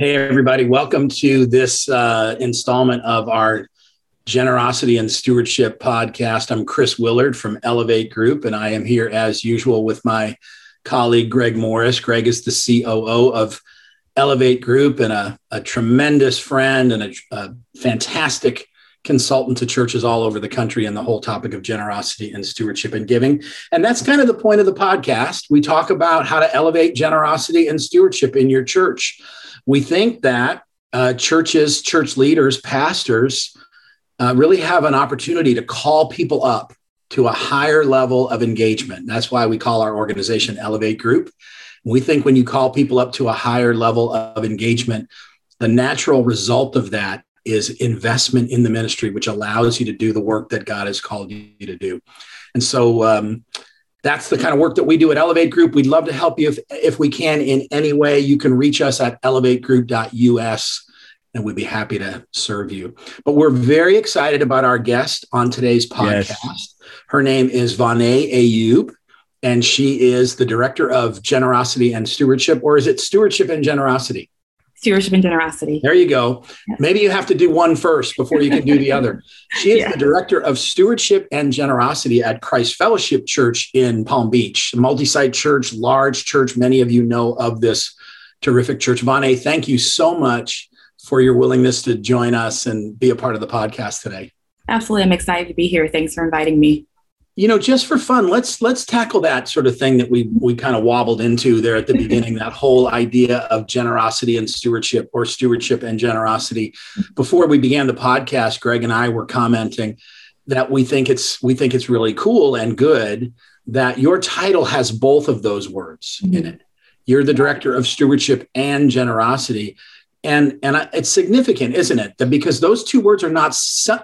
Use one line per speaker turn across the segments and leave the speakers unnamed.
Hey, everybody. Welcome to this uh, installment of our Generosity and Stewardship podcast. I'm Chris Willard from Elevate Group, and I am here as usual with my colleague, Greg Morris. Greg is the COO of Elevate Group and a, a tremendous friend and a, a fantastic consultant to churches all over the country on the whole topic of generosity and stewardship and giving. And that's kind of the point of the podcast. We talk about how to elevate generosity and stewardship in your church. We think that uh, churches, church leaders, pastors uh, really have an opportunity to call people up to a higher level of engagement. That's why we call our organization Elevate Group. We think when you call people up to a higher level of engagement, the natural result of that is investment in the ministry, which allows you to do the work that God has called you to do. And so, um, that's the kind of work that we do at Elevate Group. We'd love to help you if, if we can in any way. You can reach us at elevategroup.us and we'd be happy to serve you. But we're very excited about our guest on today's podcast. Yes. Her name is Vonay Ayub, and she is the director of generosity and stewardship, or is it stewardship and generosity?
Stewardship and generosity.
There you go. Maybe you have to do one first before you can do the other. She is yeah. the director of stewardship and generosity at Christ Fellowship Church in Palm Beach, a multi site church, large church. Many of you know of this terrific church. Vonay, thank you so much for your willingness to join us and be a part of the podcast today.
Absolutely. I'm excited to be here. Thanks for inviting me
you know just for fun let's let's tackle that sort of thing that we we kind of wobbled into there at the beginning that whole idea of generosity and stewardship or stewardship and generosity before we began the podcast greg and i were commenting that we think it's we think it's really cool and good that your title has both of those words mm-hmm. in it you're the director of stewardship and generosity and and it's significant isn't it? That because those two words are not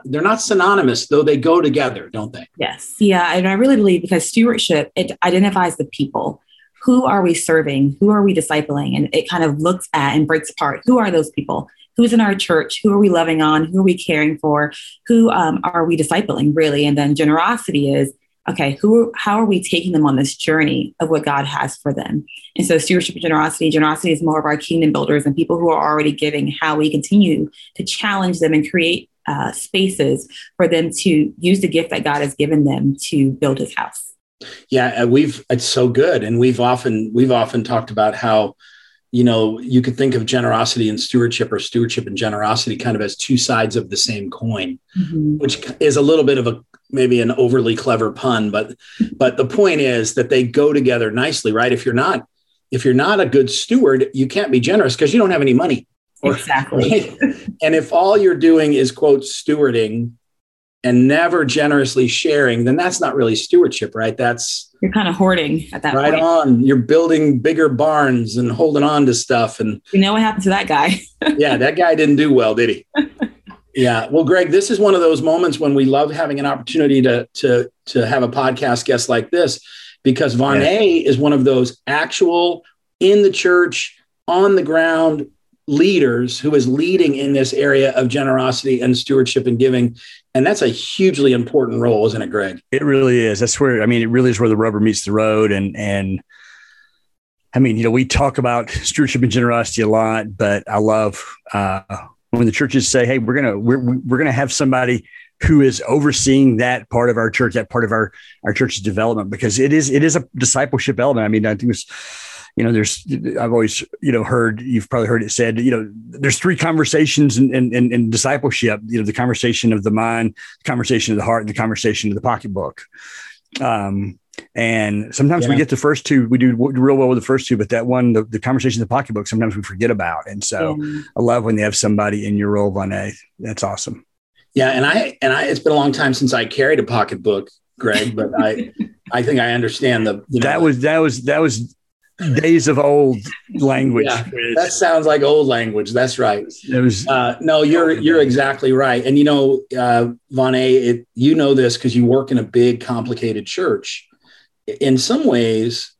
they're not synonymous though they go together don't they?
Yes. Yeah and i really believe because stewardship it identifies the people. Who are we serving? Who are we discipling? And it kind of looks at and breaks apart. Who are those people? Who's in our church? Who are we loving on? Who are we caring for? Who um, are we discipling really? And then generosity is okay, who, how are we taking them on this journey of what God has for them? And so, stewardship and generosity, generosity is more of our kingdom builders and people who are already giving, how we continue to challenge them and create uh, spaces for them to use the gift that God has given them to build his house.
Yeah, we've, it's so good. And we've often, we've often talked about how, you know, you could think of generosity and stewardship or stewardship and generosity kind of as two sides of the same coin, mm-hmm. which is a little bit of a maybe an overly clever pun, but but the point is that they go together nicely, right? If you're not if you're not a good steward, you can't be generous because you don't have any money.
exactly.
And if all you're doing is quote stewarding and never generously sharing, then that's not really stewardship, right? That's
you're kind of hoarding at that
right
point.
on. You're building bigger barns and holding on to stuff. And
you know what happened to that guy?
yeah, that guy didn't do well, did he? Yeah. Well, Greg, this is one of those moments when we love having an opportunity to to to have a podcast guest like this because Vonay yes. is one of those actual in the church, on the ground leaders who is leading in this area of generosity and stewardship and giving. And that's a hugely important role, isn't it, Greg?
It really is. That's where I mean, it really is where the rubber meets the road. And and I mean, you know, we talk about stewardship and generosity a lot, but I love uh, when the churches say, "Hey, we're gonna we're we're gonna have somebody who is overseeing that part of our church, that part of our our church's development, because it is it is a discipleship element. I mean, I think it's you know, there's I've always you know heard you've probably heard it said you know there's three conversations in in, in discipleship. You know, the conversation of the mind, the conversation of the heart, and the conversation of the pocketbook. Um, and sometimes yeah. we get the first two, we do real well with the first two, but that one, the, the conversation in the pocketbook, sometimes we forget about. And so yeah. I love when they have somebody in your role, Vonay. That's awesome.
Yeah. And I, and I, it's been a long time since I carried a pocketbook, Greg, but I, I think I understand the,
you know, that was, that was, that was days of old language. Yeah,
that sounds like old language. That's right. It was uh, no, you're you're exactly right. And you know, uh, Vonay, it, you know this because you work in a big, complicated church in some ways,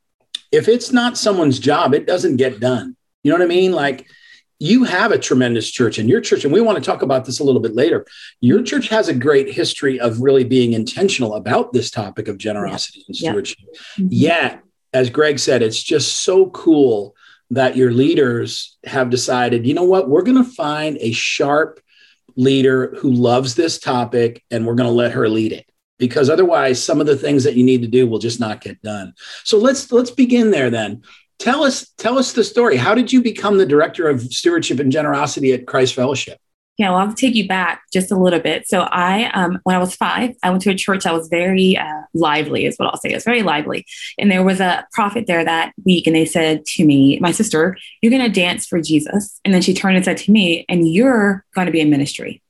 if it's not someone's job, it doesn't get done. You know what I mean? Like you have a tremendous church in your church, and we want to talk about this a little bit later. Your church has a great history of really being intentional about this topic of generosity and stewardship. Mm-hmm. Yet, as Greg said, it's just so cool that your leaders have decided, you know what, we're going to find a sharp leader who loves this topic and we're going to let her lead it because otherwise some of the things that you need to do will just not get done. So let's let's begin there then. Tell us tell us the story. How did you become the director of stewardship and generosity at Christ Fellowship?
Yeah, well, I'll take you back just a little bit. So I, um, when I was five, I went to a church that was very uh, lively, is what I'll say. It was very lively, and there was a prophet there that week, and they said to me, my sister, "You're going to dance for Jesus," and then she turned and said to me, "And you're going to be in ministry."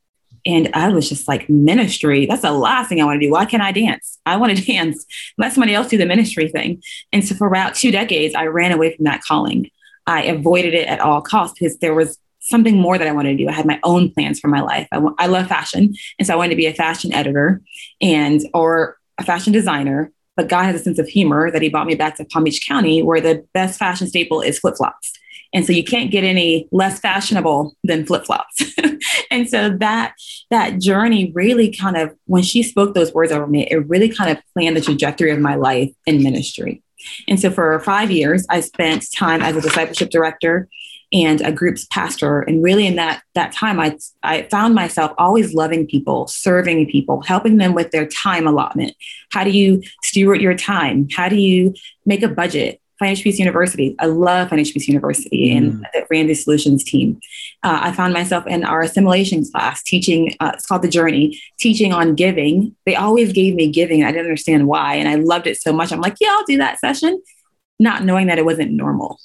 And I was just like, ministry, that's the last thing I want to do. Why can't I dance? I want to dance. Let somebody else do the ministry thing. And so for about two decades, I ran away from that calling. I avoided it at all costs because there was something more that I wanted to do. I had my own plans for my life. I, I love fashion. And so I wanted to be a fashion editor and or a fashion designer. But God has a sense of humor that he brought me back to Palm Beach County, where the best fashion staple is flip flops. And so you can't get any less fashionable than flip flops. and so that that journey really kind of, when she spoke those words over me, it really kind of planned the trajectory of my life in ministry. And so for five years, I spent time as a discipleship director and a group's pastor. And really in that that time, I I found myself always loving people, serving people, helping them with their time allotment. How do you steward your time? How do you make a budget? Financial Peace University. I love Financial Peace University mm. and the Ramsey Solutions team. Uh, I found myself in our assimilation class teaching, uh, it's called The Journey, teaching on giving. They always gave me giving. I didn't understand why. And I loved it so much. I'm like, yeah, I'll do that session, not knowing that it wasn't normal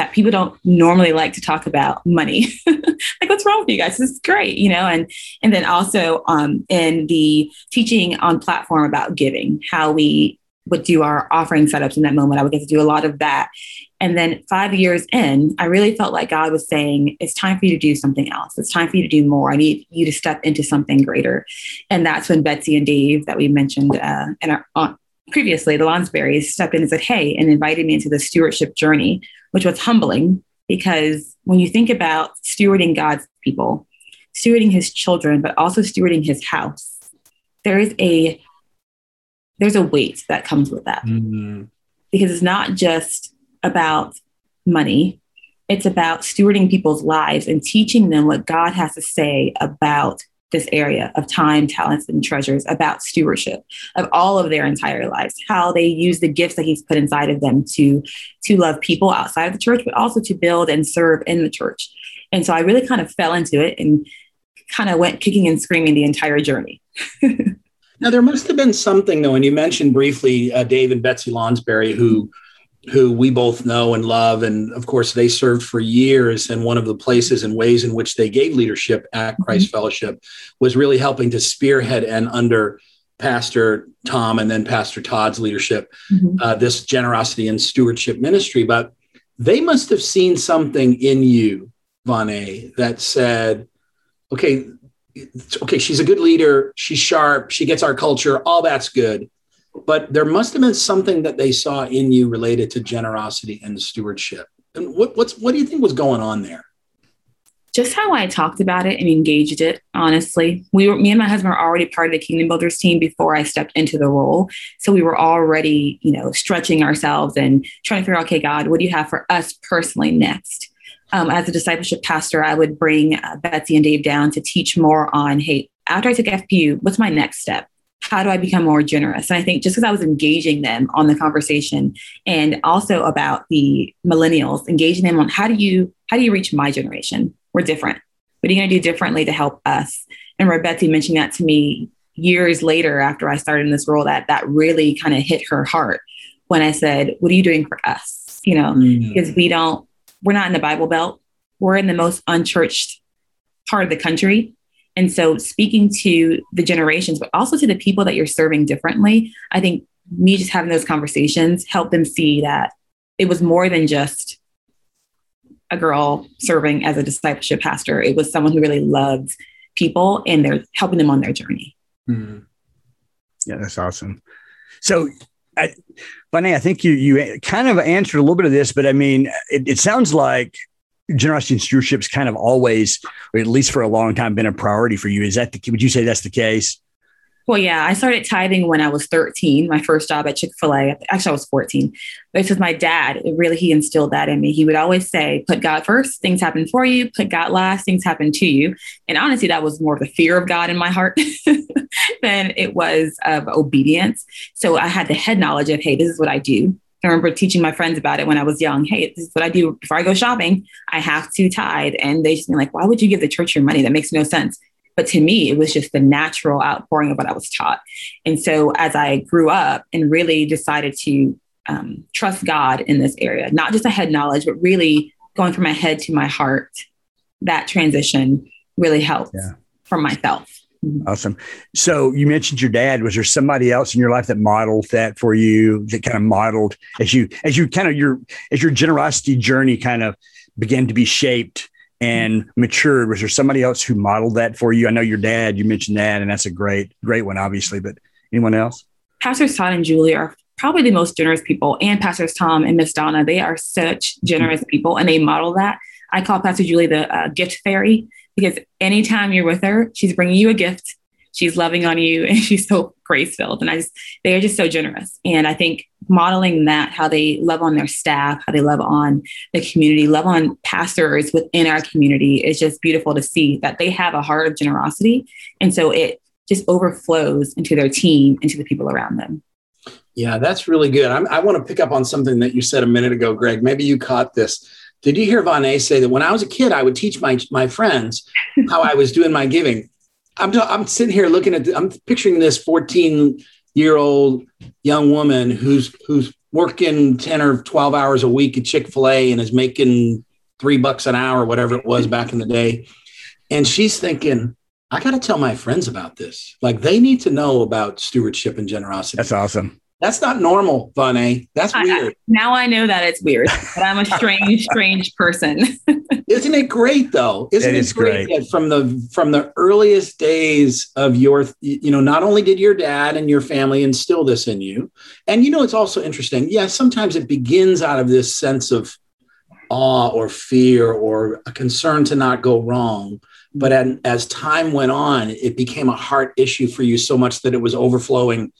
that people don't normally like to talk about money. like, what's wrong with you guys? This is great, you know. And and then also um, in the teaching on platform about giving, how we would do our offering setups in that moment. I would get to do a lot of that. And then five years in, I really felt like God was saying, it's time for you to do something else. It's time for you to do more. I need you to step into something greater. And that's when Betsy and Dave, that we mentioned uh, in our, previously, the Lonsberries, stepped in and said, hey, and invited me into the stewardship journey which was humbling because when you think about stewarding God's people, stewarding his children, but also stewarding his house, there is a there's a weight that comes with that. Mm-hmm. Because it's not just about money, it's about stewarding people's lives and teaching them what God has to say about this area of time, talents, and treasures about stewardship of all of their entire lives, how they use the gifts that he's put inside of them to, to love people outside of the church, but also to build and serve in the church. And so I really kind of fell into it and kind of went kicking and screaming the entire journey.
now, there must have been something, though, and you mentioned briefly uh, Dave and Betsy Lonsberry, who who we both know and love. And of course, they served for years. And one of the places and ways in which they gave leadership at mm-hmm. Christ mm-hmm. Fellowship was really helping to spearhead and under Pastor Tom and then Pastor Todd's leadership, mm-hmm. uh, this generosity and stewardship ministry. But they must have seen something in you, Vonne, that said, okay, okay, she's a good leader. She's sharp. She gets our culture. All that's good but there must have been something that they saw in you related to generosity and stewardship. And what, what's what do you think was going on there?
Just how I talked about it and engaged it. Honestly, we were me and my husband were already part of the Kingdom Builders team before I stepped into the role, so we were already, you know, stretching ourselves and trying to figure out, okay, God, what do you have for us personally next? Um, as a discipleship pastor, I would bring uh, Betsy and Dave down to teach more on, hey, after I took FPU, what's my next step? How do I become more generous? And I think just because I was engaging them on the conversation and also about the millennials, engaging them on how do you how do you reach my generation? We're different. What are you going to do differently to help us? And Betsy mentioned that to me years later after I started in this role, that that really kind of hit her heart when I said, "What are you doing for us?" You know, mm. because we don't, we're not in the Bible Belt. We're in the most unchurched part of the country and so, speaking to the generations, but also to the people that you're serving differently, I think me just having those conversations helped them see that it was more than just a girl serving as a discipleship pastor. It was someone who really loved people and they're helping them on their journey. Mm-hmm.
Yeah, that's awesome. So, I, Vonne, I think you you kind of answered a little bit of this, but I mean, it, it sounds like generosity and stewardship's kind of always, or at least for a long time, been a priority for you. Is that the, would you say that's the case?
Well, yeah, I started tithing when I was 13, my first job at Chick fil A. Actually, I was 14. But it's with my dad. It really, he instilled that in me. He would always say, put God first, things happen for you. Put God last, things happen to you. And honestly, that was more of the fear of God in my heart than it was of obedience. So I had the head knowledge of, hey, this is what I do. I remember teaching my friends about it when I was young. Hey, this is what I do before I go shopping. I have to tithe. And they just be like, why would you give the church your money? That makes no sense. But to me, it was just the natural outpouring of what I was taught. And so as I grew up and really decided to um, trust God in this area, not just a head knowledge, but really going from my head to my heart, that transition really helped yeah. for myself.
Mm-hmm. Awesome. So you mentioned your dad. Was there somebody else in your life that modeled that for you? That kind of modeled as you as you kind of your as your generosity journey kind of began to be shaped and matured? Was there somebody else who modeled that for you? I know your dad, you mentioned that, and that's a great, great one, obviously, but anyone else?
Pastors Todd and Julie are probably the most generous people, and Pastors Tom and Miss Donna. They are such generous people, and they model that. I call Pastor Julie the uh, gift fairy because anytime you're with her, she's bringing you a gift she's loving on you and she's so grace filled. And I just, they are just so generous. And I think modeling that, how they love on their staff, how they love on the community, love on pastors within our community is just beautiful to see that they have a heart of generosity. And so it just overflows into their team, into the people around them.
Yeah, that's really good. I'm, i want to pick up on something that you said a minute ago, Greg. Maybe you caught this. Did you hear Vonne say that when I was a kid, I would teach my, my friends how I was doing my giving? I'm I'm sitting here looking at I'm picturing this 14 year old young woman who's who's working 10 or 12 hours a week at Chick-fil-A and is making three bucks an hour, whatever it was back in the day. And she's thinking, I got to tell my friends about this. Like they need to know about stewardship and generosity.
That's awesome.
That's not normal, Vonne. That's weird. I,
now I know that it's weird, but I'm a strange, strange person.
Isn't it great though? Isn't it, it great, great, that from the from the earliest days of your, you know, not only did your dad and your family instill this in you, and you know, it's also interesting. Yes, yeah, sometimes it begins out of this sense of awe or fear or a concern to not go wrong. But as time went on, it became a heart issue for you so much that it was overflowing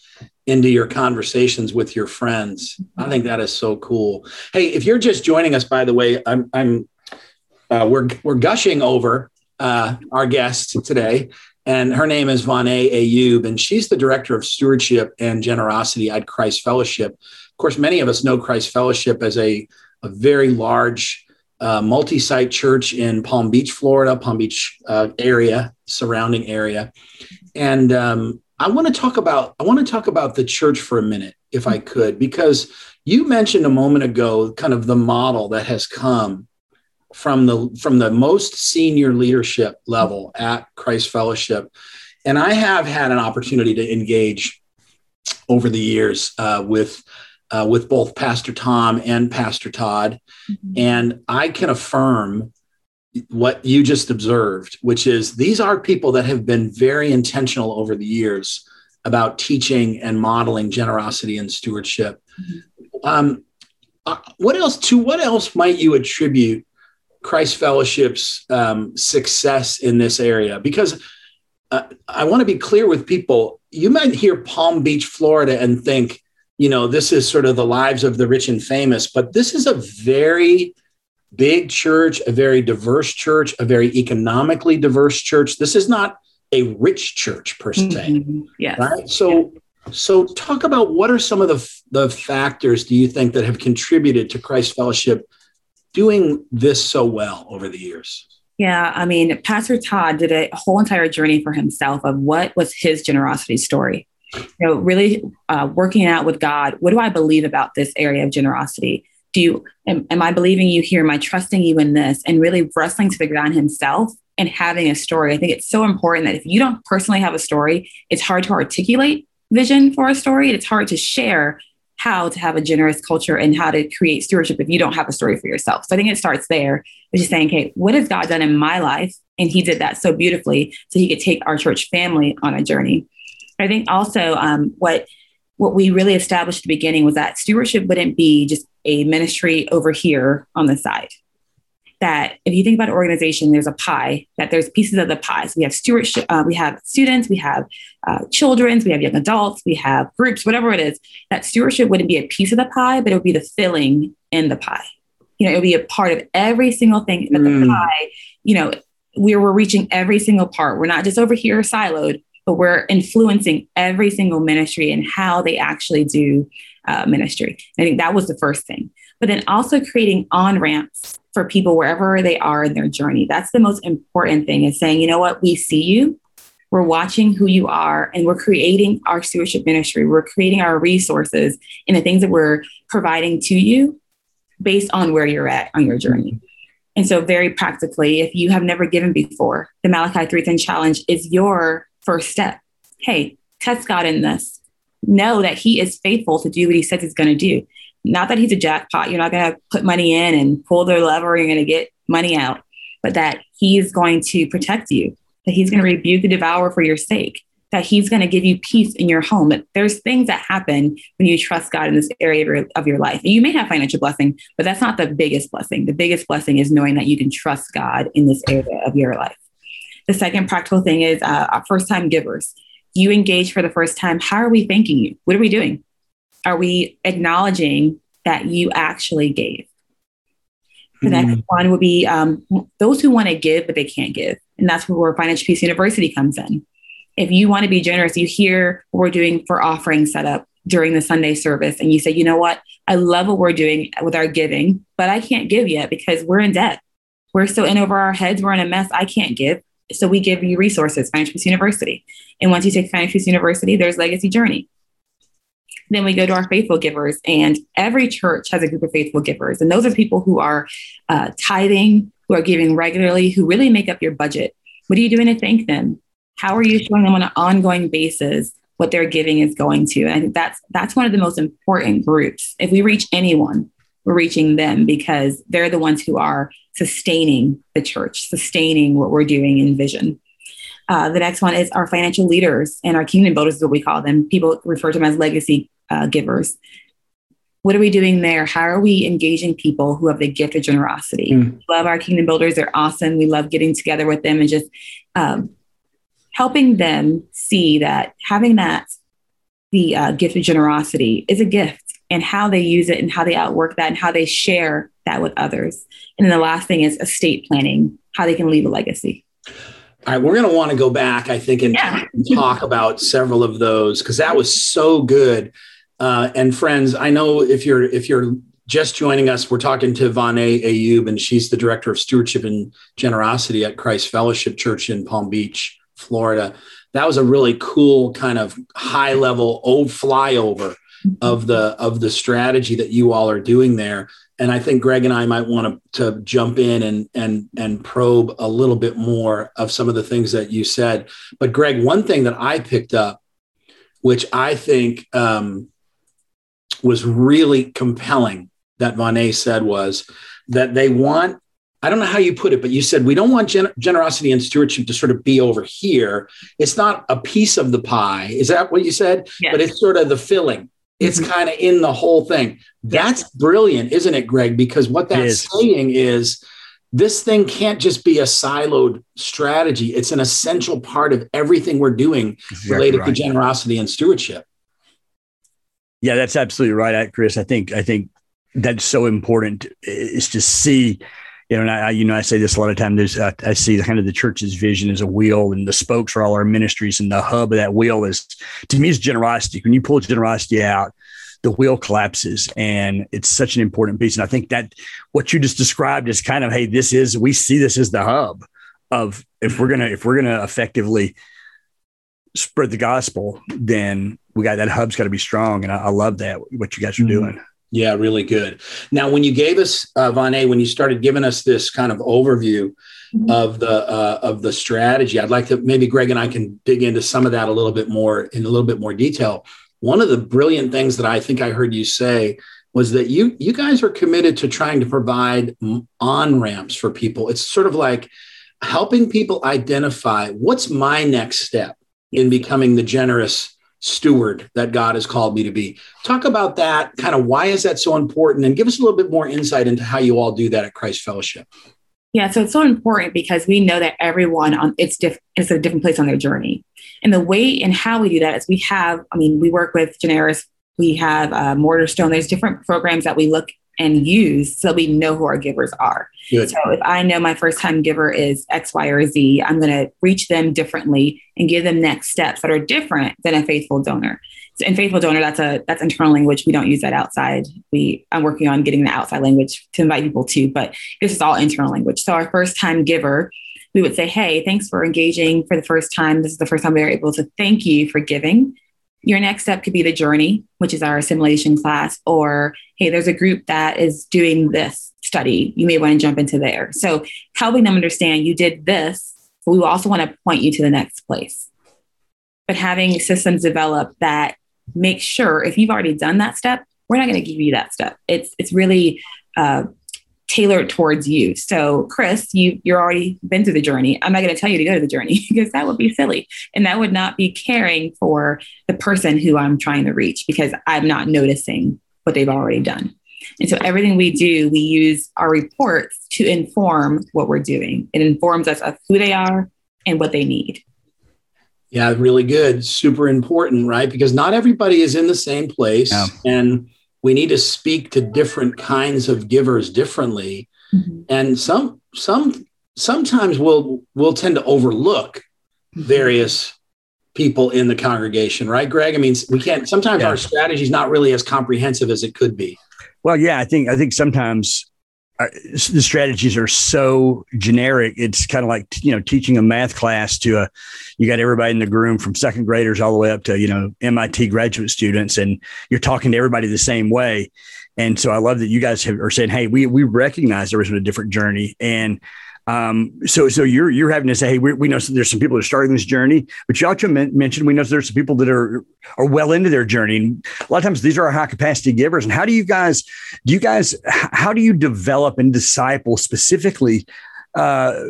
into your conversations with your friends. I think that is so cool. Hey, if you're just joining us, by the way, I'm, I'm uh, we're we're gushing over uh, our guest today, and her name is Vonne Ayub, and she's the director of stewardship and generosity at Christ Fellowship. Of course, many of us know Christ Fellowship as a a very large uh, multi-site church in Palm Beach, Florida, Palm Beach uh, area, surrounding area, and um, I want to talk about I want to talk about the church for a minute, if I could, because you mentioned a moment ago kind of the model that has come from the from the most senior leadership level at Christ Fellowship, and I have had an opportunity to engage over the years uh, with uh, with both Pastor Tom and Pastor Todd, mm-hmm. and I can affirm what you just observed, which is these are people that have been very intentional over the years about teaching and modeling generosity and stewardship. Mm-hmm. Um, uh, what else? To what else might you attribute Christ Fellowship's um, success in this area? Because uh, I want to be clear with people. You might hear Palm Beach, Florida, and think, you know, this is sort of the lives of the rich and famous, but this is a very big church, a very diverse church, a very economically diverse church. This is not a rich church per se. Mm-hmm.
Yes.
Right. So, yeah. so talk about what are some of the, the factors do you think that have contributed to Christ Fellowship doing this so well over the years?
Yeah, I mean, Pastor Todd did a whole entire journey for himself of what was his generosity story. You know, really uh, working out with God. What do I believe about this area of generosity? Do you am, am i believing you here? Am i trusting you in this? And really wrestling to the ground himself and having a story. I think it's so important that if you don't personally have a story it's hard to articulate vision for a story. It's hard to share how to have a generous culture and how to create stewardship if you don't have a story for yourself. So i think it starts there. Which is saying okay what has god done in my life? And he did that so beautifully so he could take our church family on a journey. I think also um, what what we really established at the beginning was that stewardship wouldn't be just a ministry over here on the side. that if you think about an organization, there's a pie, that there's pieces of the pie. So we have stewardship, uh, we have students, we have uh, children's, we have young adults, we have groups, whatever it is. That stewardship wouldn't be a piece of the pie, but it would be the filling in the pie. You know, it would be a part of every single thing that mm. the pie, you know, we were reaching every single part. We're not just over here siloed, but we're influencing every single ministry and how they actually do uh, ministry. I think that was the first thing. But then also creating on ramps for people wherever they are in their journey. That's the most important thing is saying, you know what, we see you, we're watching who you are, and we're creating our stewardship ministry. We're creating our resources and the things that we're providing to you based on where you're at on your journey. And so, very practically, if you have never given before, the Malachi 310 challenge is your first step. Hey, test God in this. Know that He is faithful to do what He says He's going to do not that he's a jackpot. You're not going to put money in and pull the lever. You're going to get money out, but that he's going to protect you, that he's going to rebuke the devourer for your sake, that he's going to give you peace in your home. That there's things that happen when you trust God in this area of your, of your life. And you may have financial blessing, but that's not the biggest blessing. The biggest blessing is knowing that you can trust God in this area of your life. The second practical thing is uh, first time givers. You engage for the first time. How are we thanking you? What are we doing? are we acknowledging that you actually gave? The mm-hmm. next one would be um, those who want to give, but they can't give. And that's where Financial Peace University comes in. If you want to be generous, you hear what we're doing for offering setup during the Sunday service, and you say, you know what? I love what we're doing with our giving, but I can't give yet because we're in debt. We're so in over our heads. We're in a mess. I can't give. So we give you resources, Financial Peace University. And once you take Financial Peace University, there's Legacy Journey. Then we go to our faithful givers, and every church has a group of faithful givers. And those are people who are uh, tithing, who are giving regularly, who really make up your budget. What are you doing to thank them? How are you showing them on an ongoing basis what their giving is going to? And I think that's that's one of the most important groups. If we reach anyone, we're reaching them because they're the ones who are sustaining the church, sustaining what we're doing in vision. Uh, the next one is our financial leaders and our kingdom builders is what we call them. People refer to them as legacy uh, givers. What are we doing there? How are we engaging people who have the gift of generosity? Mm. Love our kingdom builders. They're awesome. We love getting together with them and just um, helping them see that having that, the uh, gift of generosity is a gift and how they use it and how they outwork that and how they share that with others. And then the last thing is estate planning, how they can leave a legacy.
All right, we're going to want to go back, I think, and, yeah. talk about several of those because that was so good. Uh, and friends, I know if you're if you're just joining us, we're talking to Vane Ayub, and she's the director of stewardship and generosity at Christ Fellowship Church in Palm Beach, Florida. That was a really cool kind of high level old flyover of the of the strategy that you all are doing there and i think greg and i might want to, to jump in and and and probe a little bit more of some of the things that you said but greg one thing that i picked up which i think um, was really compelling that Vane said was that they want, I don't know how you put it, but you said we don't want gen- generosity and stewardship to sort of be over here. It's not a piece of the pie. Is that what you said? Yes. But it's sort of the filling. It's mm-hmm. kind of in the whole thing. That's brilliant, isn't it, Greg? Because what that's is. saying is this thing can't just be a siloed strategy. It's an essential part of everything we're doing exactly related right. to generosity and stewardship.
Yeah, that's absolutely right, at Chris. I think I think that's so important is to see, you know, and I, you know, I say this a lot of times. There's, uh, I see the kind of the church's vision as a wheel, and the spokes are all our ministries, and the hub of that wheel is, to me, is generosity. When you pull generosity out, the wheel collapses, and it's such an important piece. And I think that what you just described is kind of, hey, this is we see this as the hub of if we're gonna if we're gonna effectively spread the gospel, then we got that hub's got to be strong. And I, I, love that what you guys are mm-hmm. doing.
Yeah, really good. Now, when you gave us uh, when you started giving us this kind of overview mm-hmm. of the uh, of the strategy, I'd like to maybe Greg and I can dig into some of that a little bit more in a little bit more detail. One of the brilliant things that I think I heard you say was that you you guys are committed to trying to provide on ramps for people. It's sort of like helping people identify what's my next step in becoming the generous steward that God has called me to be. Talk about that, kind of why is that so important? And give us a little bit more insight into how you all do that at Christ Fellowship.
Yeah, so it's so important because we know that everyone on it's diff- it's a different place on their journey, and the way and how we do that is we have. I mean, we work with Generis, we have uh, Mortarstone. There's different programs that we look and use so we know who our givers are. Good. So if I know my first time giver is X, Y, or Z, I'm going to reach them differently and give them next steps that are different than a faithful donor. So in faithful donor, that's a that's internal language. We don't use that outside. We I'm working on getting the outside language to invite people to, but this is all internal language. So our first time giver, we would say, Hey, thanks for engaging for the first time. This is the first time we are able to thank you for giving. Your next step could be the journey, which is our assimilation class, or hey, there's a group that is doing this study. You may want to jump into there. So helping them understand you did this, but we also want to point you to the next place. But having systems develop that make sure if you've already done that step, we're not going to give you that step. It's it's really uh, tailored towards you. So, Chris, you you're already been through the journey. I'm not going to tell you to go to the journey because that would be silly, and that would not be caring for the person who I'm trying to reach because I'm not noticing what they've already done. And so, everything we do, we use our reports to inform what we're doing. It informs us of who they are and what they need.
Yeah, really good. Super important, right? Because not everybody is in the same place, yeah. and we need to speak to different kinds of givers differently mm-hmm. and some some sometimes we'll we'll tend to overlook mm-hmm. various people in the congregation right greg i mean we can't sometimes yeah. our strategy is not really as comprehensive as it could be
well yeah i think i think sometimes uh, the strategies are so generic. It's kind of like you know teaching a math class to a you got everybody in the room from second graders all the way up to you know MIT graduate students, and you're talking to everybody the same way. And so I love that you guys have, are saying, "Hey, we we recognize there was a different journey, and um, so, so you're you're having to say, hey, we, we know there's some people that are starting this journey, but you also mentioned we know there's some people that are are well into their journey, and a lot of times these are our high capacity givers. And how do you guys do you guys how do you develop and disciple specifically uh,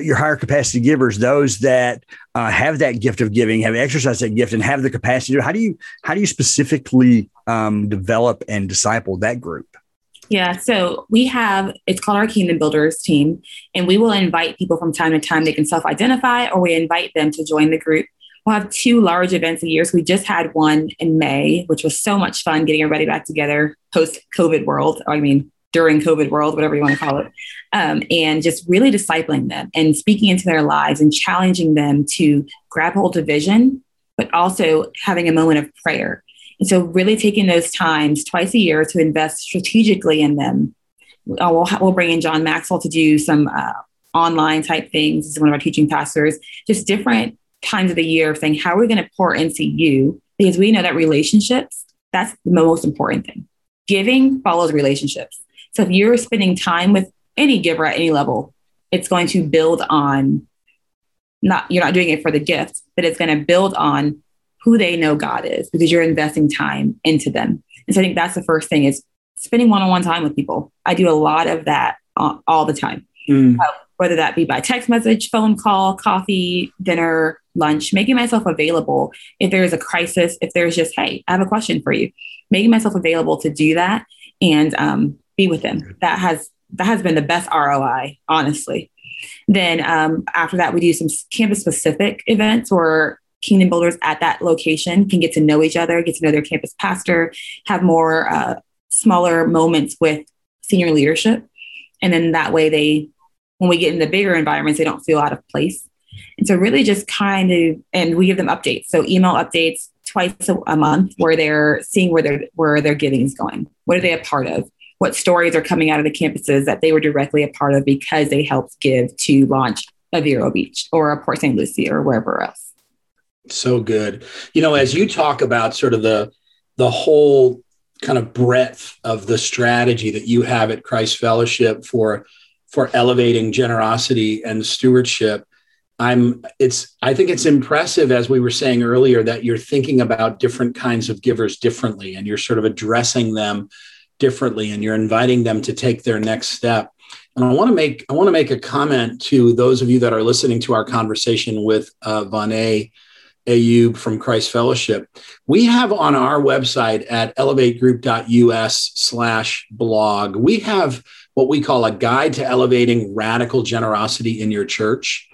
your higher capacity givers, those that uh, have that gift of giving, have exercised that gift, and have the capacity? How do you how do you specifically um, develop and disciple that group?
Yeah, so we have it's called our Kingdom Builders team, and we will invite people from time to time. They can self identify, or we invite them to join the group. We'll have two large events a year. So we just had one in May, which was so much fun getting everybody back together post COVID world. I mean, during COVID world, whatever you want to call it, um, and just really discipling them and speaking into their lives and challenging them to grab hold of vision, but also having a moment of prayer and so, really taking those times twice a year to invest strategically in them. Uh, we'll, we'll bring in John Maxwell to do some uh, online type things. He's one of our teaching pastors. Just different times of the year of saying, how are we going to pour into you? Because we know that relationships, that's the most important thing. Giving follows relationships. So if you're spending time with any giver at any level, it's going to build on not you're not doing it for the gift, but it's going to build on who they know God is because you're investing time into them. And so I think that's the first thing is spending one-on-one time with people. I do a lot of that all the time, mm. uh, whether that be by text message, phone call, coffee, dinner, lunch, making myself available. If there's a crisis, if there's just, hey, I have a question for you, making myself available to do that and um, be with them. That has that has been the best ROI, honestly. Then um, after that, we do some campus specific events or kingdom builders at that location can get to know each other, get to know their campus pastor, have more uh, smaller moments with senior leadership. And then that way they, when we get in the bigger environments, they don't feel out of place. And so really just kind of, and we give them updates. So email updates twice a month where they're seeing where their, where their giving is going. What are they a part of? What stories are coming out of the campuses that they were directly a part of because they helped give to launch a Vero Beach or a Port St. Lucie or wherever else.
So good. You know, as you talk about sort of the the whole kind of breadth of the strategy that you have at Christ Fellowship for for elevating generosity and stewardship, I'm it's I think it's impressive as we were saying earlier that you're thinking about different kinds of givers differently and you're sort of addressing them differently and you're inviting them to take their next step. And I want to make I want to make a comment to those of you that are listening to our conversation with uh, Vane Ayub from Christ Fellowship. We have on our website at elevategroup.us slash blog, we have what we call a guide to elevating radical generosity in your church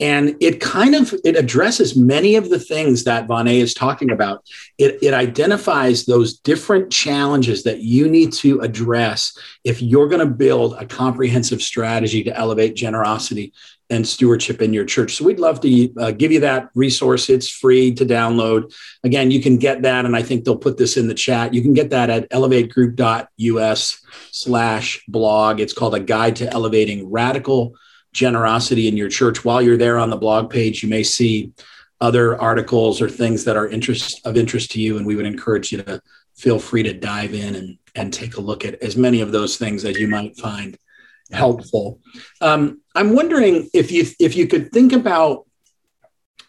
and it kind of it addresses many of the things that Vonne is talking about. It, it identifies those different challenges that you need to address if you're going to build a comprehensive strategy to elevate generosity and stewardship in your church. So we'd love to uh, give you that resource. It's free to download. Again, you can get that, and I think they'll put this in the chat. You can get that at elevategroup.us slash blog. It's called a guide to elevating radical generosity in your church. While you're there on the blog page, you may see other articles or things that are interest of interest to you, and we would encourage you to feel free to dive in and, and take a look at as many of those things as you might find helpful. Um, I'm wondering if you if you could think about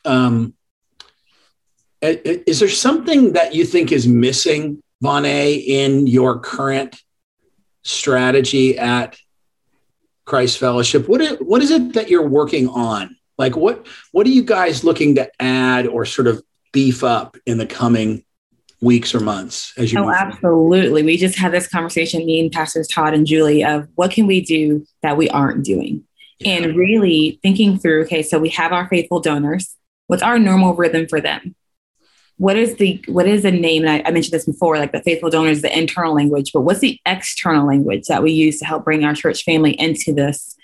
um, is there something that you think is missing, Vonne, in your current strategy at Christ Fellowship. What is, what is it that you're working on? Like what what are you guys looking to add or sort of beef up in the coming weeks or months as you
Oh, absolutely. We just had this conversation, me and Pastors Todd and Julie, of what can we do that we aren't doing? Yeah. And really thinking through, okay, so we have our faithful donors. What's our normal rhythm for them? what is the what is the name? I, I, mentioned this before, like the faithful donors, the internal language, but what's the external language that we use to help bring our church family into this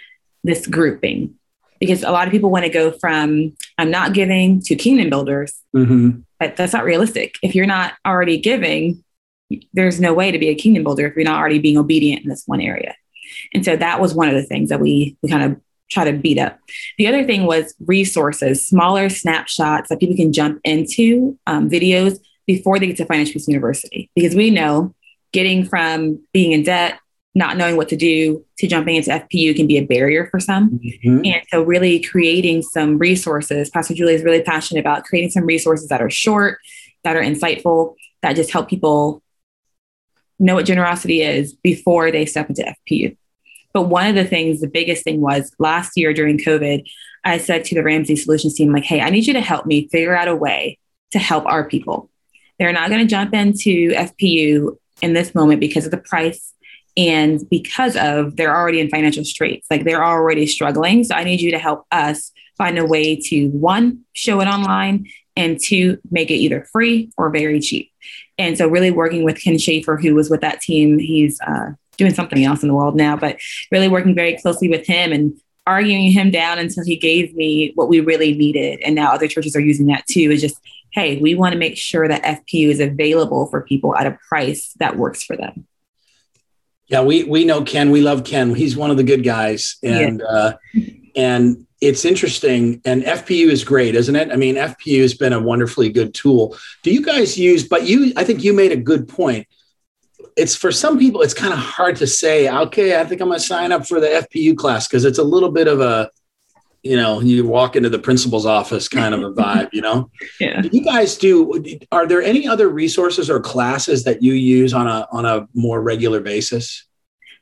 this grouping? Because a lot of people want to go from I'm not giving to kingdom builders, mm-hmm. but that's not realistic. If you're not already giving, there's no way to be a kingdom builder if you're not already being obedient in this one area. And so that was one of the things that we we kind of try to beat up. The other thing was resources, smaller snapshots that people can jump into um, videos before they get to Financial Peace University. Because we know getting from being in debt, not knowing what to do, to jumping into FPU can be a barrier for some. Mm-hmm. And so, really creating some resources. Pastor Julie is really passionate about creating some resources that are short, that are insightful, that just help people know what generosity is before they step into FPU. But one of the things, the biggest thing was last year during COVID, I said to the Ramsey Solutions team, like, hey, I need you to help me figure out a way to help our people. They're not going to jump into FPU in this moment because of the price and because of they're already in financial straits. Like they're already struggling. So I need you to help us find a way to one, show it online, and two, make it either free or very cheap. And so, really working with Ken Schaefer, who was with that team, he's uh, doing something else in the world now, but really working very closely with him and arguing him down until he gave me what we really needed. And now other churches are using that too. Is just, hey, we want to make sure that FPU is available for people at a price that works for them.
Yeah, we we know Ken. We love Ken. He's one of the good guys, and yeah. uh, and it's interesting. And FPU is great, isn't it? I mean, FPU has been a wonderfully good tool. Do you guys use? But you, I think you made a good point it's for some people it's kind of hard to say okay i think i'm going to sign up for the fpu class because it's a little bit of a you know you walk into the principal's office kind of a vibe you know? Yeah. do you guys do are there any other resources or classes that you use on a on a more regular basis?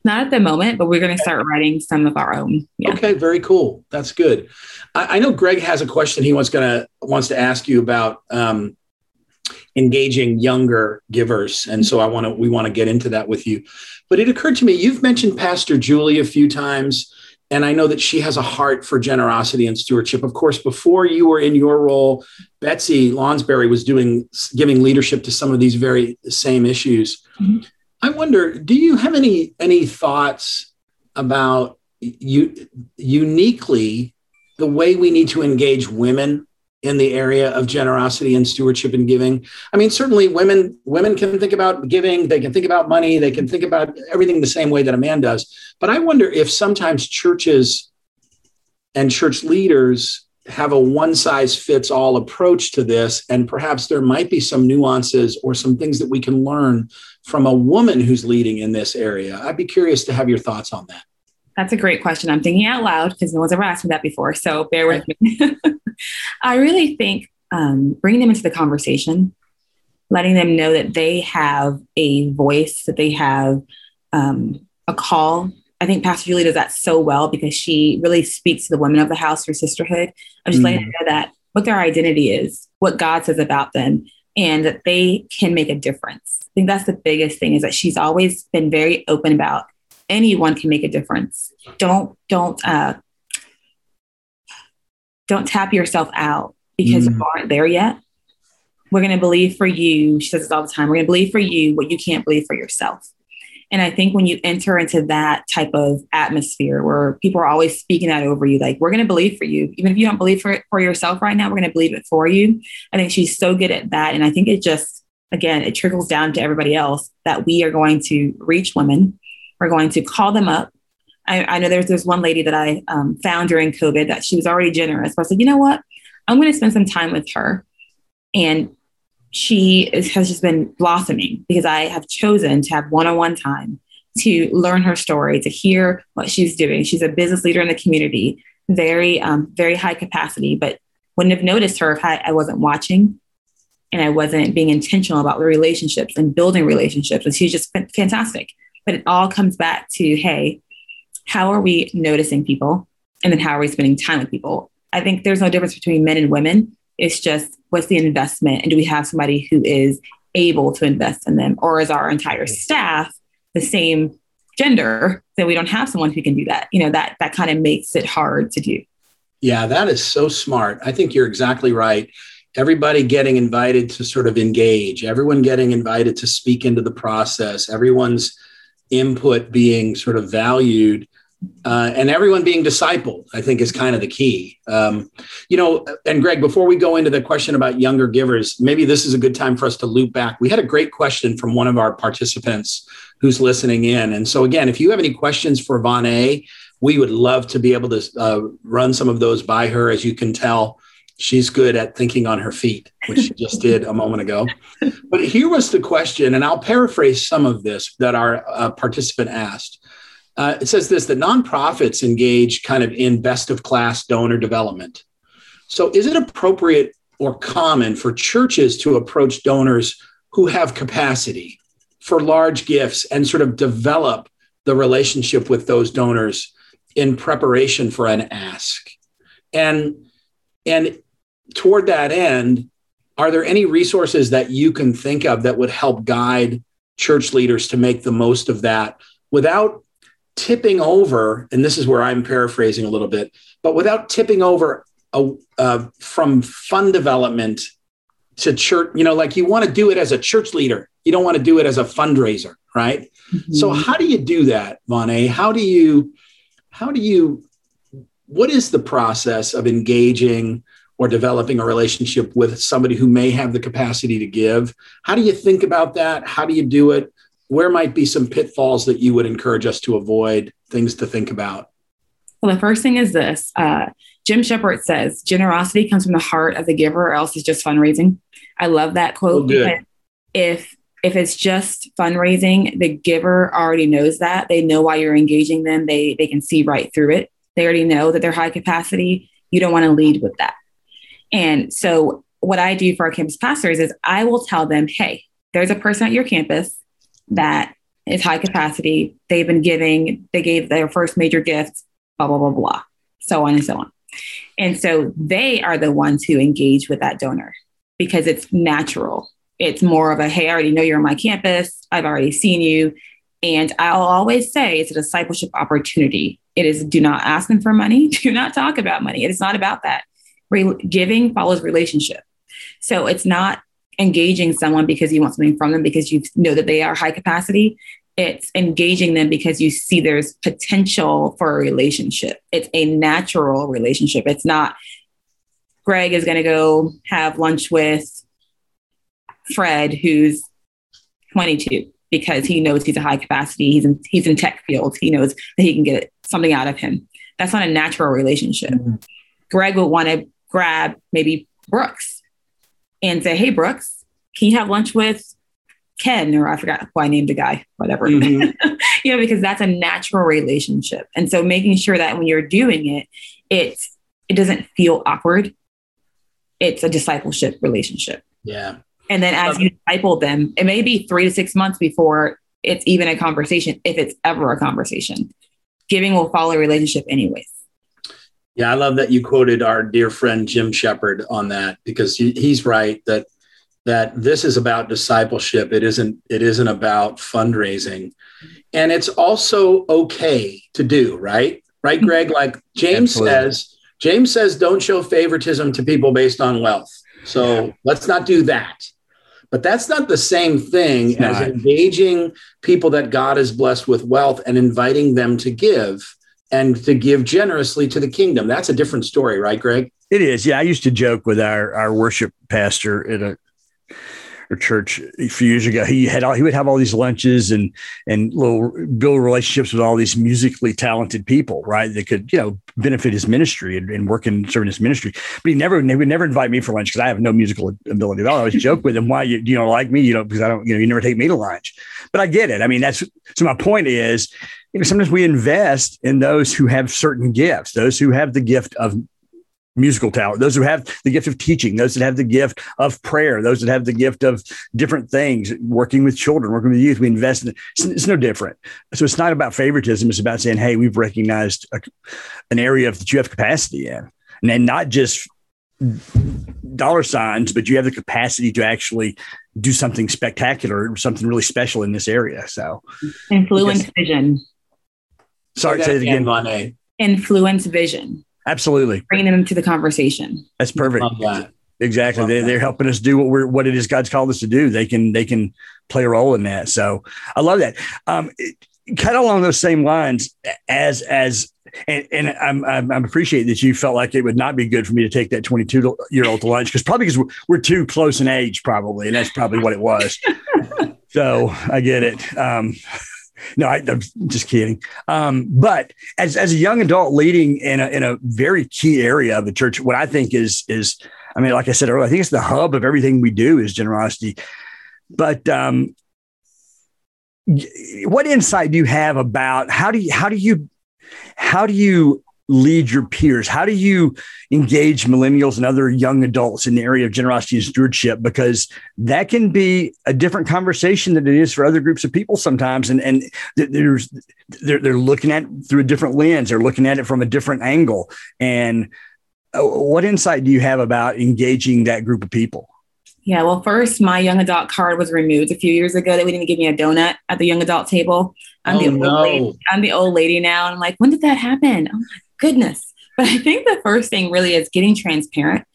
Not at the moment but we're going to start writing some of our own.
Yeah. okay very cool. That's good. I, I, know greg has a question he wants gonna wants to ask you about um, engaging younger givers and so i want to we want to get into that with you. But it occurred to me you've mentioned pastor julie a few times and i know that she has a heart for generosity and stewardship of course before you were in your role betsy lonsberry was doing giving leadership to some of these very same issues mm-hmm. i wonder do you have any any thoughts about you uniquely the way we need to engage women in the area of generosity and stewardship and giving. I mean certainly women women can think about giving they can think about money they can think about everything the same way that a man does. But i wonder if sometimes churches and church leaders have a one size fits all approach to this and perhaps there might be some nuances or some things that we can learn from a woman who's leading in this area. I'd be curious to have your thoughts on that
that's a great question. I'm thinking out loud because no one's ever asked me that before. So bear with me. I really think um, bringing them into the conversation, letting them know that they have a voice, that they have um, a call. I think Pastor Julie does that so well because she really speaks to the women of the house through sisterhood. I'm just mm letting them know that what their identity is, what God says about them, and that they can make a difference. I think that's the biggest thing is that she's always been very open about anyone can make a difference. Don't don't uh, don't tap yourself out because mm. you aren't there yet. We're going to believe for you. She says this all the time. We're going to believe for you what you can't believe for yourself. And I think when you enter into that type of atmosphere where people are always speaking that over you, like, we're going to believe for you, even if you don't believe for it for yourself right now, we're going to believe it for you. I think she's so good at that. And I think it just, again, it trickles down to everybody else that we are going to reach women. We're going to call them up. I, I know there's, there's one lady that I um, found during COVID that she was already generous. But I said, you know what? I'm going to spend some time with her. And she is, has just been blossoming because I have chosen to have one on one time to learn her story, to hear what she's doing. She's a business leader in the community, very, um, very high capacity, but wouldn't have noticed her if I, I wasn't watching and I wasn't being intentional about the relationships and building relationships. And she's just fantastic. But it all comes back to hey, how are we noticing people? And then how are we spending time with people? I think there's no difference between men and women. It's just what's the investment? And do we have somebody who is able to invest in them? Or is our entire staff the same gender that we don't have someone who can do that? You know, that that kind of makes it hard to do.
Yeah, that is so smart. I think you're exactly right. Everybody getting invited to sort of engage, everyone getting invited to speak into the process, everyone's input being sort of valued uh, and everyone being discipled, I think, is kind of the key. Um, you know, and Greg, before we go into the question about younger givers, maybe this is a good time for us to loop back. We had a great question from one of our participants who's listening in. And so, again, if you have any questions for Von A, we would love to be able to uh, run some of those by her. As you can tell, she's good at thinking on her feet, which she just did a moment ago. But here was the question, and I'll paraphrase some of this that our uh, participant asked. Uh, it says this that nonprofits engage kind of in best of class donor development. So, is it appropriate or common for churches to approach donors who have capacity for large gifts and sort of develop the relationship with those donors in preparation for an ask? And, and toward that end, are there any resources that you can think of that would help guide church leaders to make the most of that without tipping over, and this is where I'm paraphrasing a little bit, but without tipping over a, uh, from fund development to church, you know, like you want to do it as a church leader. You don't want to do it as a fundraiser, right? Mm-hmm. So how do you do that, Vane? How do you, how do you, what is the process of engaging or developing a relationship with somebody who may have the capacity to give? How do you think about that? How do you do it? where might be some pitfalls that you would encourage us to avoid, things to think about?
Well, the first thing is this uh, Jim Sheppard says, generosity comes from the heart of the giver, or else it's just fundraising. I love that quote because if if it's just fundraising, the giver already knows that. They know why you're engaging them. They they can see right through it. They already know that they're high capacity. You don't want to lead with that. And so what I do for our campus pastors is I will tell them, hey, there's a person at your campus that is high capacity. They've been giving, they gave their first major gift, blah, blah, blah, blah, so on and so on. And so they are the ones who engage with that donor because it's natural. It's more of a, hey, I already know you're on my campus. I've already seen you. And I'll always say it's a discipleship opportunity. It is do not ask them for money, do not talk about money. It is not about that. Re- giving follows relationship. So it's not engaging someone because you want something from them because you know that they are high capacity. It's engaging them because you see there's potential for a relationship. It's a natural relationship. It's not Greg is going to go have lunch with Fred, who's 22, because he knows he's a high capacity. He's in, he's in tech fields. He knows that he can get something out of him. That's not a natural relationship. Mm-hmm. Greg would want to grab maybe Brooks and say, Hey, Brooks, can you have lunch with Ken? Or I forgot who I named the guy, whatever. Mm-hmm. you know, because that's a natural relationship. And so making sure that when you're doing it, it's, it doesn't feel awkward. It's a discipleship relationship.
Yeah.
And then as you disciple them, it may be three to six months before it's even a conversation, if it's ever a conversation. Giving will follow a relationship anyways.
Yeah, I love that you quoted our dear friend Jim Sheppard on that because he, he's right that that this is about discipleship. It isn't, it isn't about fundraising. And it's also okay to do, right? Right, Greg? Like James Absolutely. says, James says, don't show favoritism to people based on wealth. So let's not do that. But that's not the same thing as engaging people that God has blessed with wealth and inviting them to give and to give generously to the kingdom. That's a different story, right, Greg?
It is. Yeah. I used to joke with our, our worship pastor at a or church a few years ago. He had all, he would have all these lunches and and little build relationships with all these musically talented people, right? That could you know benefit his ministry and, and work in serving his ministry. But he never he would never invite me for lunch because I have no musical ability at all. I always joke with him, "Why you, you don't like me? You know because I don't you know you never take me to lunch." But I get it. I mean that's so my point is. You know, sometimes we invest in those who have certain gifts, those who have the gift of musical talent, those who have the gift of teaching, those that have the gift of prayer, those that have the gift of different things, working with children, working with youth. We invest in it. It's, it's no different. So it's not about favoritism. It's about saying, hey, we've recognized a, an area that you have capacity in. And then not just dollar signs, but you have the capacity to actually do something spectacular, something really special in this area. So
influence because, vision.
Sorry, say, say it again, Monet.
Influence vision.
Absolutely.
Bringing them into the conversation.
That's perfect. Exactly. They, they're helping us do what we're, what it is God's called us to do. They can, they can play a role in that. So I love that. Um, kind of along those same lines as, as, and, and I'm, I'm, I'm appreciate that you felt like it would not be good for me to take that 22 year old to lunch because probably because we're, we're too close in age, probably, and that's probably what it was. so I get it. Um, no, I, am just kidding. Um, but as, as a young adult leading in a, in a very key area of the church, what I think is, is, I mean, like I said earlier, I think it's the hub of everything we do is generosity. But um, what insight do you have about how do you, how do you, how do you lead your peers? How do you engage millennials and other young adults in the area of generosity and stewardship? Because that can be a different conversation than it is for other groups of people sometimes. And, and there's, they're, they're looking at through a different lens. They're looking at it from a different angle. And uh, what insight do you have about engaging that group of people?
Yeah, well, first, my young adult card was removed a few years ago. They didn't give me a donut at the young adult table. I'm, oh, the, old no. lady. I'm the old lady now. And I'm like, when did that happen? Oh my goodness. But I think the first thing really is getting transparent.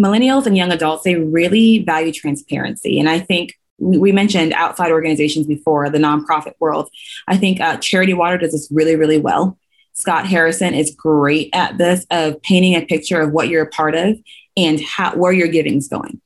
Millennials and young adults, they really value transparency. And I think we mentioned outside organizations before, the nonprofit world. I think uh, Charity Water does this really, really well. Scott Harrison is great at this of painting a picture of what you're a part of and how where your giving's going.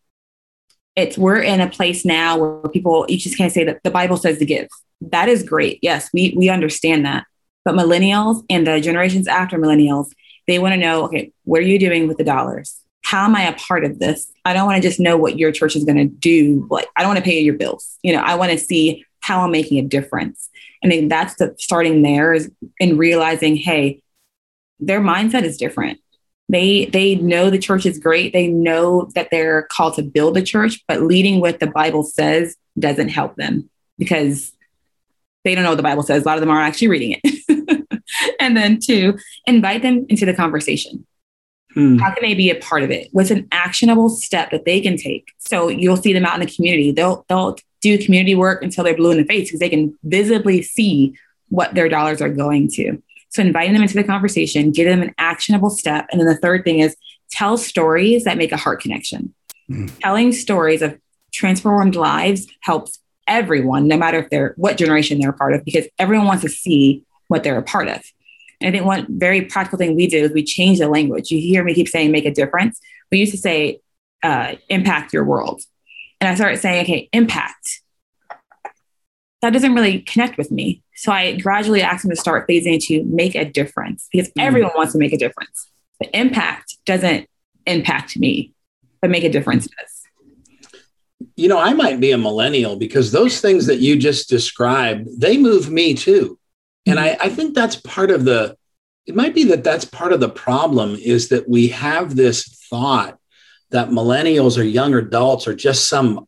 It's we're in a place now where people you just can't say that the Bible says to give. That is great. Yes, we we understand that. But millennials and the generations after millennials, they want to know, okay, what are you doing with the dollars? How am I a part of this? I don't want to just know what your church is going to do. Like, I don't want to pay your bills. You know, I want to see how I'm making a difference. And then that's the starting there is in realizing, hey, their mindset is different. They they know the church is great. They know that they're called to build a church, but leading what the Bible says doesn't help them because they don't know what the Bible says. A lot of them aren't actually reading it. and then two, invite them into the conversation. Hmm. How can they be a part of it? What's an actionable step that they can take? So you'll see them out in the community. They'll they'll do community work until they're blue in the face because they can visibly see what their dollars are going to. So inviting them into the conversation, give them an actionable step. And then the third thing is tell stories that make a heart connection. Hmm. Telling stories of transformed lives helps everyone, no matter if they're what generation they're a part of, because everyone wants to see what they're a part of. And I think one very practical thing we did is we changed the language. You hear me keep saying make a difference. We used to say uh, impact your world. And I started saying, okay, impact. That doesn't really connect with me. So I gradually asked them to start phasing into make a difference because mm. everyone wants to make a difference. But impact doesn't impact me, but make a difference does
you know, I might be a millennial because those things that you just described, they move me too. And I, I think that's part of the, it might be that that's part of the problem is that we have this thought that millennials or young adults are just some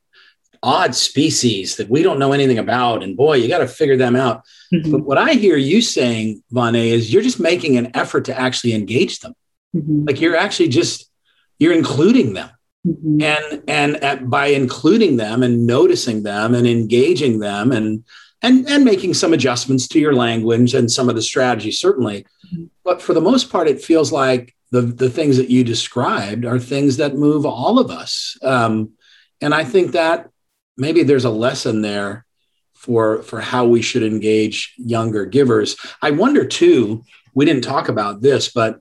odd species that we don't know anything about. And boy, you got to figure them out. Mm-hmm. But what I hear you saying, Vane, is you're just making an effort to actually engage them. Mm-hmm. Like you're actually just, you're including them Mm-hmm. And and at, by including them and noticing them and engaging them and and and making some adjustments to your language and some of the strategy certainly, mm-hmm. but for the most part, it feels like the the things that you described are things that move all of us. Um, and I think that maybe there's a lesson there for for how we should engage younger givers. I wonder too. We didn't talk about this, but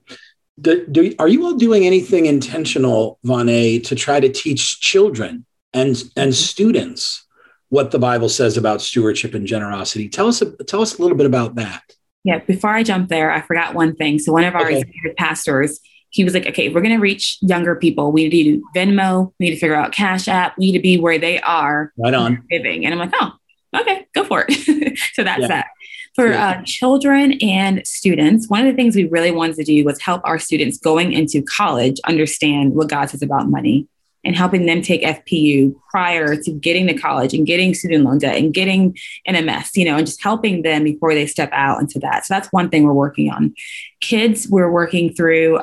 do, do, are you all doing anything intentional, Vane, to try to teach children and and mm-hmm. students what the Bible says about stewardship and generosity? Tell us tell us a little bit about that.
Yeah, before I jump there, I forgot one thing. So one of our okay. pastors, he was like, "Okay, we're going to reach younger people. We need to do Venmo. We need to figure out Cash App. We need to be where they are.
Right on
giving." And I'm like, "Oh, okay, go for it." so that's yeah. that. For uh, children and students, one of the things we really wanted to do was help our students going into college understand what God says about money and helping them take FPU prior to getting to college and getting student loan debt and getting an MS, you know, and just helping them before they step out into that. So that's one thing we're working on. Kids, we're working through,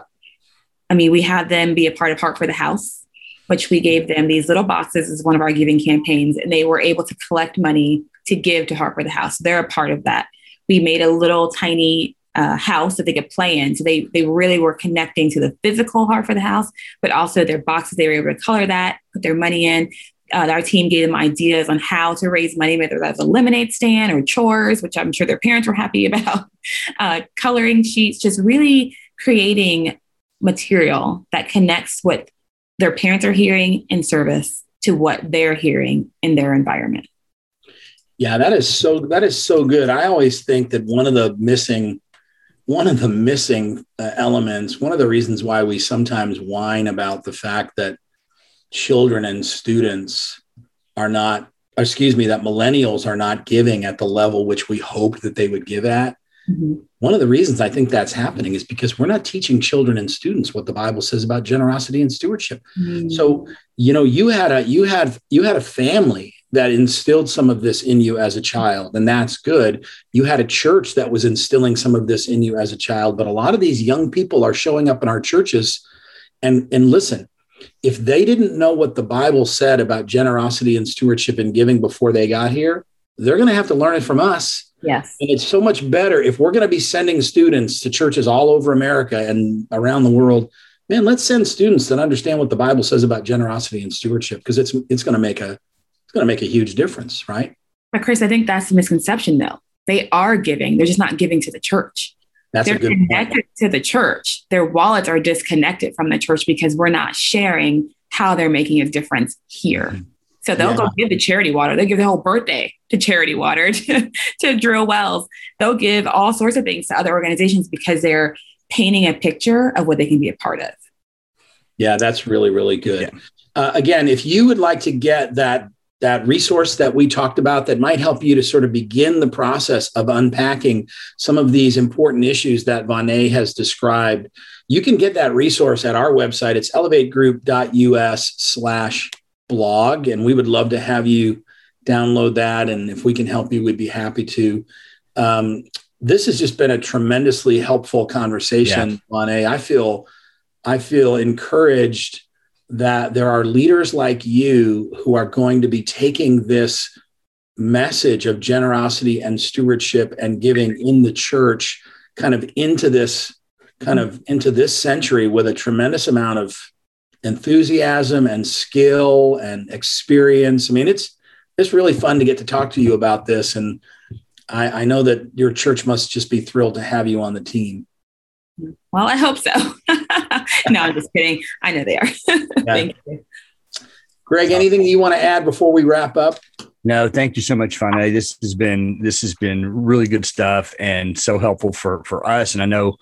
I mean, we had them be a part of Heart for the House, which we gave them these little boxes as one of our giving campaigns, and they were able to collect money to give to Heart for the House. They're a part of that we made a little tiny uh, house that they could play in. So they they really were connecting to the physical heart for the house, but also their boxes. They were able to color that, put their money in. Uh, our team gave them ideas on how to raise money, whether that's a lemonade stand or chores, which I'm sure their parents were happy about. Uh, coloring sheets, just really creating material that connects what their parents are hearing in service to what they're hearing in their environment.
Yeah, that is so that is so good. I always think that one of the missing one of the missing uh, elements, one of the reasons why we sometimes whine about the fact that children and students are not excuse me that millennials are not giving at the level which we hoped that they would give at mm-hmm. one of the reasons i think that's happening is because we're not teaching children and students what the bible says about generosity and stewardship mm-hmm. so you know you had a you had you had a family that instilled some of this in you as a child, and that's good. You had a church that was instilling some of this in you as a child, but a lot of these young people are showing up in our churches. And, and listen, if they didn't know what the Bible said about generosity and stewardship and giving before they got here, they're going to have to learn it from us.
Yes.
And it's so much better if we're going to be sending students to churches all over America and around the world. Man, let's send students that understand what the Bible says about generosity and stewardship because it's it's going to make a it's going to make a huge difference, right?
But Chris, I think that's the misconception, though. They are giving; they're just not giving to the church.
That's
they're connected point. to the church. Their wallets are disconnected from the church because we're not sharing how they're making a difference here. Mm-hmm. So they'll yeah. go give the charity water. They'll give the whole birthday to charity water, to, to drill wells. They'll give all sorts of things to other organizations because they're painting a picture of what they can be a part of.
Yeah, that's really, really good. Yeah. Uh, again, if you would like to get that that resource that we talked about that might help you to sort of begin the process of unpacking some of these important issues that Vane has described. You can get that resource at our website. It's elevategroup.us slash blog. And we would love to have you download that. And if we can help you, we'd be happy to. Um, this has just been a tremendously helpful conversation, yeah. Vane. I feel I feel encouraged that there are leaders like you who are going to be taking this message of generosity and stewardship and giving in the church kind of into this kind of into this century with a tremendous amount of enthusiasm and skill and experience. I mean, it's it's really fun to get to talk to you about this, and I, I know that your church must just be thrilled to have you on the team.
Well, I hope so. no, I'm just kidding. I know they are. thank you.
Greg, anything you want to add before we wrap up?
No, thank you so much, Vane. This has been this has been really good stuff and so helpful for for us, and I know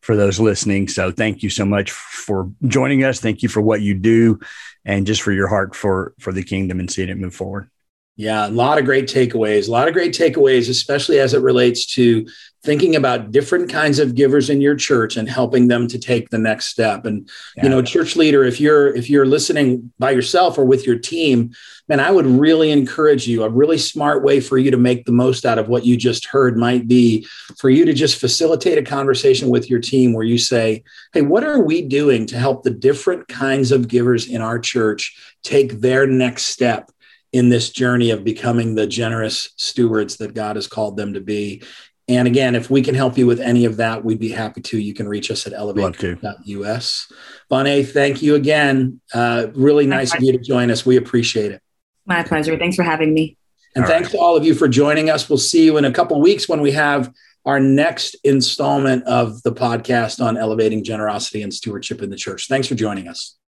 for those listening. So thank you so much for joining us. Thank you for what you do, and just for your heart for for the kingdom and seeing it move forward.
Yeah, a lot of great takeaways. A lot of great takeaways, especially as it relates to thinking about different kinds of givers in your church and helping them to take the next step. And yeah. you know, church leader, if you're if you're listening by yourself or with your team, man, I would really encourage you. A really smart way for you to make the most out of what you just heard might be for you to just facilitate a conversation with your team where you say, "Hey, what are we doing to help the different kinds of givers in our church take their next step?" in this journey of becoming the generous stewards that God has called them to be. And again, if we can help you with any of that, we'd be happy to. You can reach us at elevate.us. Bonnie, thank you again. Uh, really My nice pleasure. of you to join us. We appreciate it.
My pleasure. Thanks for having me.
And all thanks right. to all of you for joining us. We'll see you in a couple weeks when we have our next installment of the podcast on elevating generosity and stewardship in the church. Thanks for joining us.